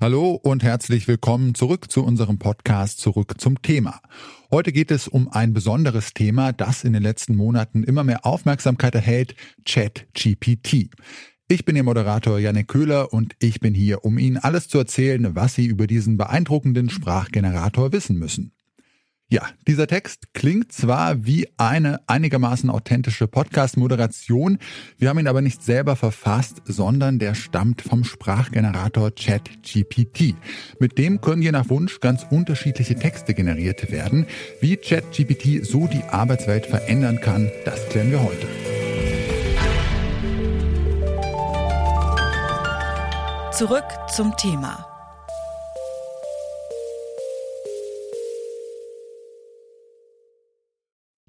Hallo und herzlich willkommen zurück zu unserem Podcast Zurück zum Thema. Heute geht es um ein besonderes Thema, das in den letzten Monaten immer mehr Aufmerksamkeit erhält, ChatGPT. Ich bin Ihr Moderator Janik Köhler und ich bin hier, um Ihnen alles zu erzählen, was Sie über diesen beeindruckenden Sprachgenerator wissen müssen. Ja, dieser Text klingt zwar wie eine einigermaßen authentische Podcast-Moderation, wir haben ihn aber nicht selber verfasst, sondern der stammt vom Sprachgenerator ChatGPT. Mit dem können je nach Wunsch ganz unterschiedliche Texte generiert werden. Wie ChatGPT so die Arbeitswelt verändern kann, das klären wir heute. Zurück zum Thema.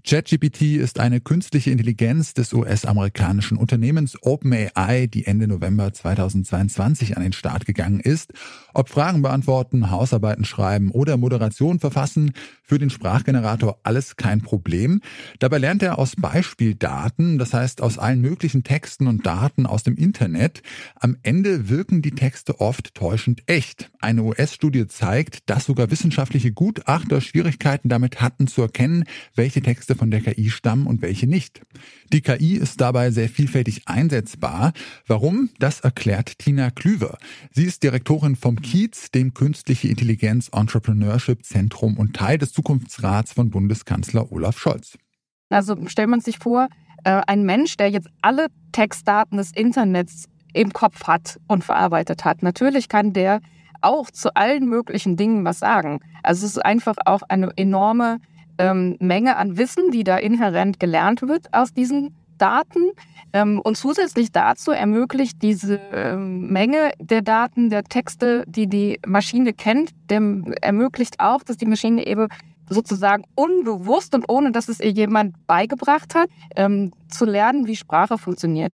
ChatGPT ist eine künstliche Intelligenz des US-amerikanischen Unternehmens OpenAI, die Ende November 2022 an den Start gegangen ist. Ob Fragen beantworten, Hausarbeiten schreiben oder Moderation verfassen, für den Sprachgenerator alles kein Problem. Dabei lernt er aus Beispieldaten, das heißt aus allen möglichen Texten und Daten aus dem Internet. Am Ende wirken die Texte oft täuschend echt. Eine US-Studie zeigt, dass sogar wissenschaftliche Gutachter Schwierigkeiten damit hatten zu erkennen, welche Texte von der KI stammen und welche nicht. Die KI ist dabei sehr vielfältig einsetzbar. Warum? Das erklärt Tina Klüver. Sie ist Direktorin vom KIEZ, dem Künstliche Intelligenz Entrepreneurship Zentrum und Teil des Zukunftsrats von Bundeskanzler Olaf Scholz. Also stellt man sich vor, äh, ein Mensch, der jetzt alle Textdaten des Internets im Kopf hat und verarbeitet hat. Natürlich kann der auch zu allen möglichen Dingen was sagen. Also es ist einfach auch eine enorme ähm, Menge an Wissen, die da inhärent gelernt wird aus diesen Daten. Ähm, und zusätzlich dazu ermöglicht diese ähm, Menge der Daten, der Texte, die die Maschine kennt, dem ermöglicht auch, dass die Maschine eben sozusagen unbewusst und ohne dass es ihr jemand beigebracht hat, ähm, zu lernen, wie Sprache funktioniert.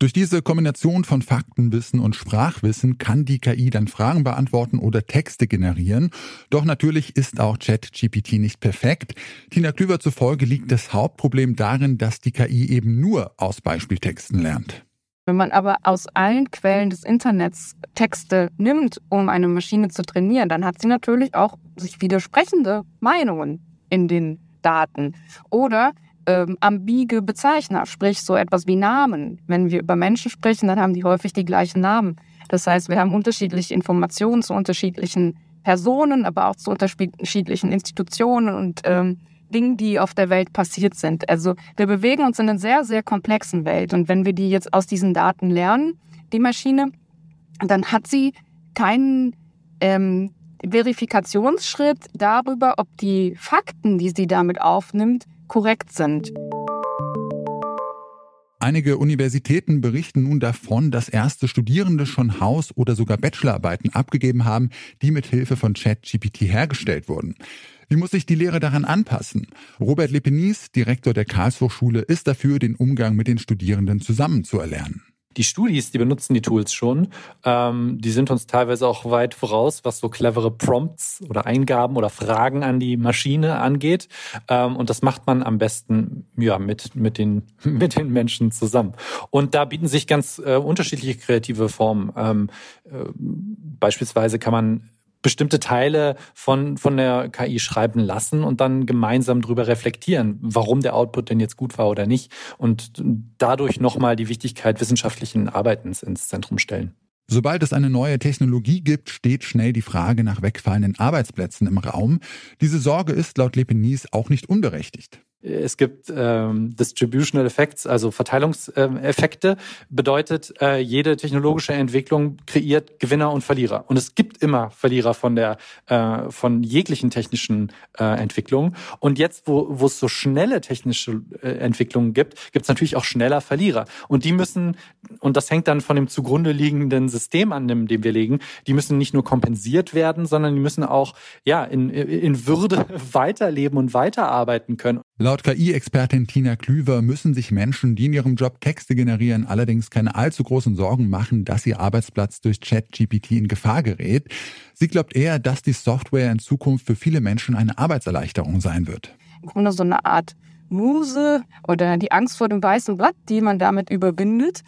Durch diese Kombination von Faktenwissen und Sprachwissen kann die KI dann Fragen beantworten oder Texte generieren. Doch natürlich ist auch ChatGPT nicht perfekt. Tina Klüver zufolge liegt das Hauptproblem darin, dass die KI eben nur aus Beispieltexten lernt. Wenn man aber aus allen Quellen des Internets Texte nimmt, um eine Maschine zu trainieren, dann hat sie natürlich auch sich widersprechende Meinungen in den Daten. Oder ähm, ambige Bezeichner, sprich so etwas wie Namen. Wenn wir über Menschen sprechen, dann haben die häufig die gleichen Namen. Das heißt, wir haben unterschiedliche Informationen zu unterschiedlichen Personen, aber auch zu unterschiedlichen Institutionen und ähm, Dingen, die auf der Welt passiert sind. Also wir bewegen uns in einer sehr, sehr komplexen Welt. Und wenn wir die jetzt aus diesen Daten lernen, die Maschine, dann hat sie keinen ähm, Verifikationsschritt darüber, ob die Fakten, die sie damit aufnimmt, korrekt sind. Einige Universitäten berichten nun davon, dass erste Studierende schon Haus- oder sogar Bachelorarbeiten abgegeben haben, die mit Hilfe von ChatGPT hergestellt wurden. Wie muss sich die Lehre daran anpassen? Robert Lepenis, Direktor der Karlshochschule, ist dafür, den Umgang mit den Studierenden zusammen zu erlernen die Studis, die benutzen die Tools schon. Ähm, die sind uns teilweise auch weit voraus, was so clevere Prompts oder Eingaben oder Fragen an die Maschine angeht. Ähm, und das macht man am besten ja mit mit den mit den Menschen zusammen. Und da bieten sich ganz äh, unterschiedliche kreative Formen. Ähm, äh, beispielsweise kann man bestimmte Teile von, von der KI schreiben lassen und dann gemeinsam drüber reflektieren, warum der Output denn jetzt gut war oder nicht und dadurch nochmal die Wichtigkeit wissenschaftlichen Arbeitens ins Zentrum stellen. Sobald es eine neue Technologie gibt, steht schnell die Frage nach wegfallenden Arbeitsplätzen im Raum. Diese Sorge ist laut Lepenis auch nicht unberechtigt. Es gibt ähm, Distributional Effects, also Verteilungseffekte. Bedeutet, äh, jede technologische Entwicklung kreiert Gewinner und Verlierer. Und es gibt immer Verlierer von der äh, von jeglichen technischen äh, Entwicklungen. Und jetzt, wo, wo es so schnelle technische äh, Entwicklungen gibt, gibt es natürlich auch schneller Verlierer. Und die müssen, und das hängt dann von dem zugrunde liegenden System an, dem, dem wir legen, die müssen nicht nur kompensiert werden, sondern die müssen auch ja in, in Würde weiterleben und weiterarbeiten können. Laut KI-Expertin Tina Klüver müssen sich Menschen, die in ihrem Job Texte generieren, allerdings keine allzu großen Sorgen machen, dass ihr Arbeitsplatz durch ChatGPT in Gefahr gerät. Sie glaubt eher, dass die Software in Zukunft für viele Menschen eine Arbeitserleichterung sein wird. Im Grunde so eine Art Muse oder die Angst vor dem weißen Blatt, die man damit überwindet,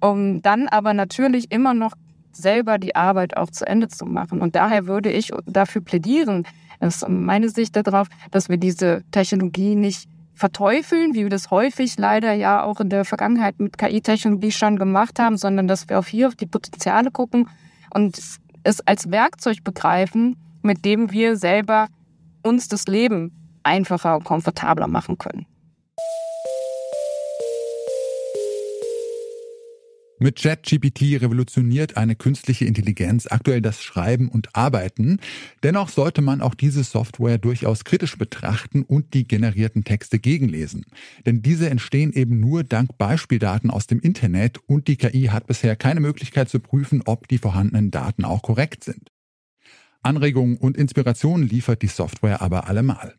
um dann aber natürlich immer noch selber die Arbeit auch zu Ende zu machen. Und daher würde ich dafür plädieren, das ist meine Sicht darauf, dass wir diese Technologie nicht verteufeln, wie wir das häufig leider ja auch in der Vergangenheit mit KI-Technologie schon gemacht haben, sondern dass wir auch hier auf die Potenziale gucken und es als Werkzeug begreifen, mit dem wir selber uns das Leben einfacher und komfortabler machen können. Mit ChatGPT revolutioniert eine künstliche Intelligenz aktuell das Schreiben und Arbeiten. Dennoch sollte man auch diese Software durchaus kritisch betrachten und die generierten Texte gegenlesen. Denn diese entstehen eben nur dank Beispieldaten aus dem Internet und die KI hat bisher keine Möglichkeit zu prüfen, ob die vorhandenen Daten auch korrekt sind. Anregungen und Inspirationen liefert die Software aber allemal.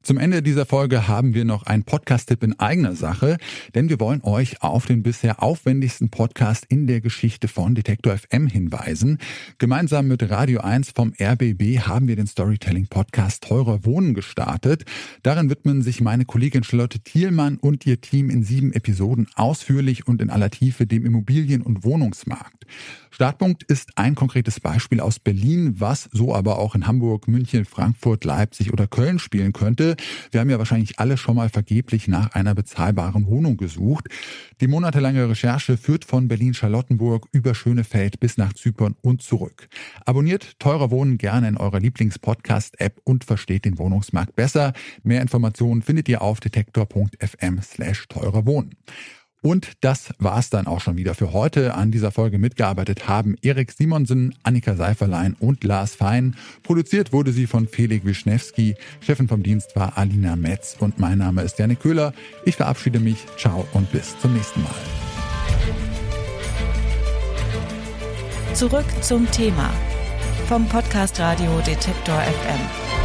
Zum Ende dieser Folge haben wir noch einen Podcast-Tipp in eigener Sache, denn wir wollen euch auf den bisher aufwendigsten Podcast in der Geschichte von Detektor FM hinweisen. Gemeinsam mit Radio 1 vom RBB haben wir den Storytelling-Podcast Teurer Wohnen gestartet. Darin widmen sich meine Kollegin Charlotte Thielmann und ihr Team in sieben Episoden ausführlich und in aller Tiefe dem Immobilien- und Wohnungsmarkt. Startpunkt ist ein konkretes Beispiel aus Berlin, was so aber auch in Hamburg, München, Frankfurt, Leipzig oder Köln spielen könnte. Wir haben ja wahrscheinlich alle schon mal vergeblich nach einer bezahlbaren Wohnung gesucht. Die monatelange Recherche führt von Berlin-Charlottenburg über Schönefeld bis nach Zypern und zurück. Abonniert Teurer Wohnen gerne in eurer Lieblings-Podcast-App und versteht den Wohnungsmarkt besser. Mehr Informationen findet ihr auf detektor.fm slash teurer Wohnen. Und das war's dann auch schon wieder für heute. An dieser Folge mitgearbeitet haben Erik Simonsen, Annika Seiferlein und Lars Fein. Produziert wurde sie von Felix Wischnewski. Chefin vom Dienst war Alina Metz und mein Name ist Janik Köhler. Ich verabschiede mich. Ciao und bis zum nächsten Mal. Zurück zum Thema vom Podcast Radio Detektor FM.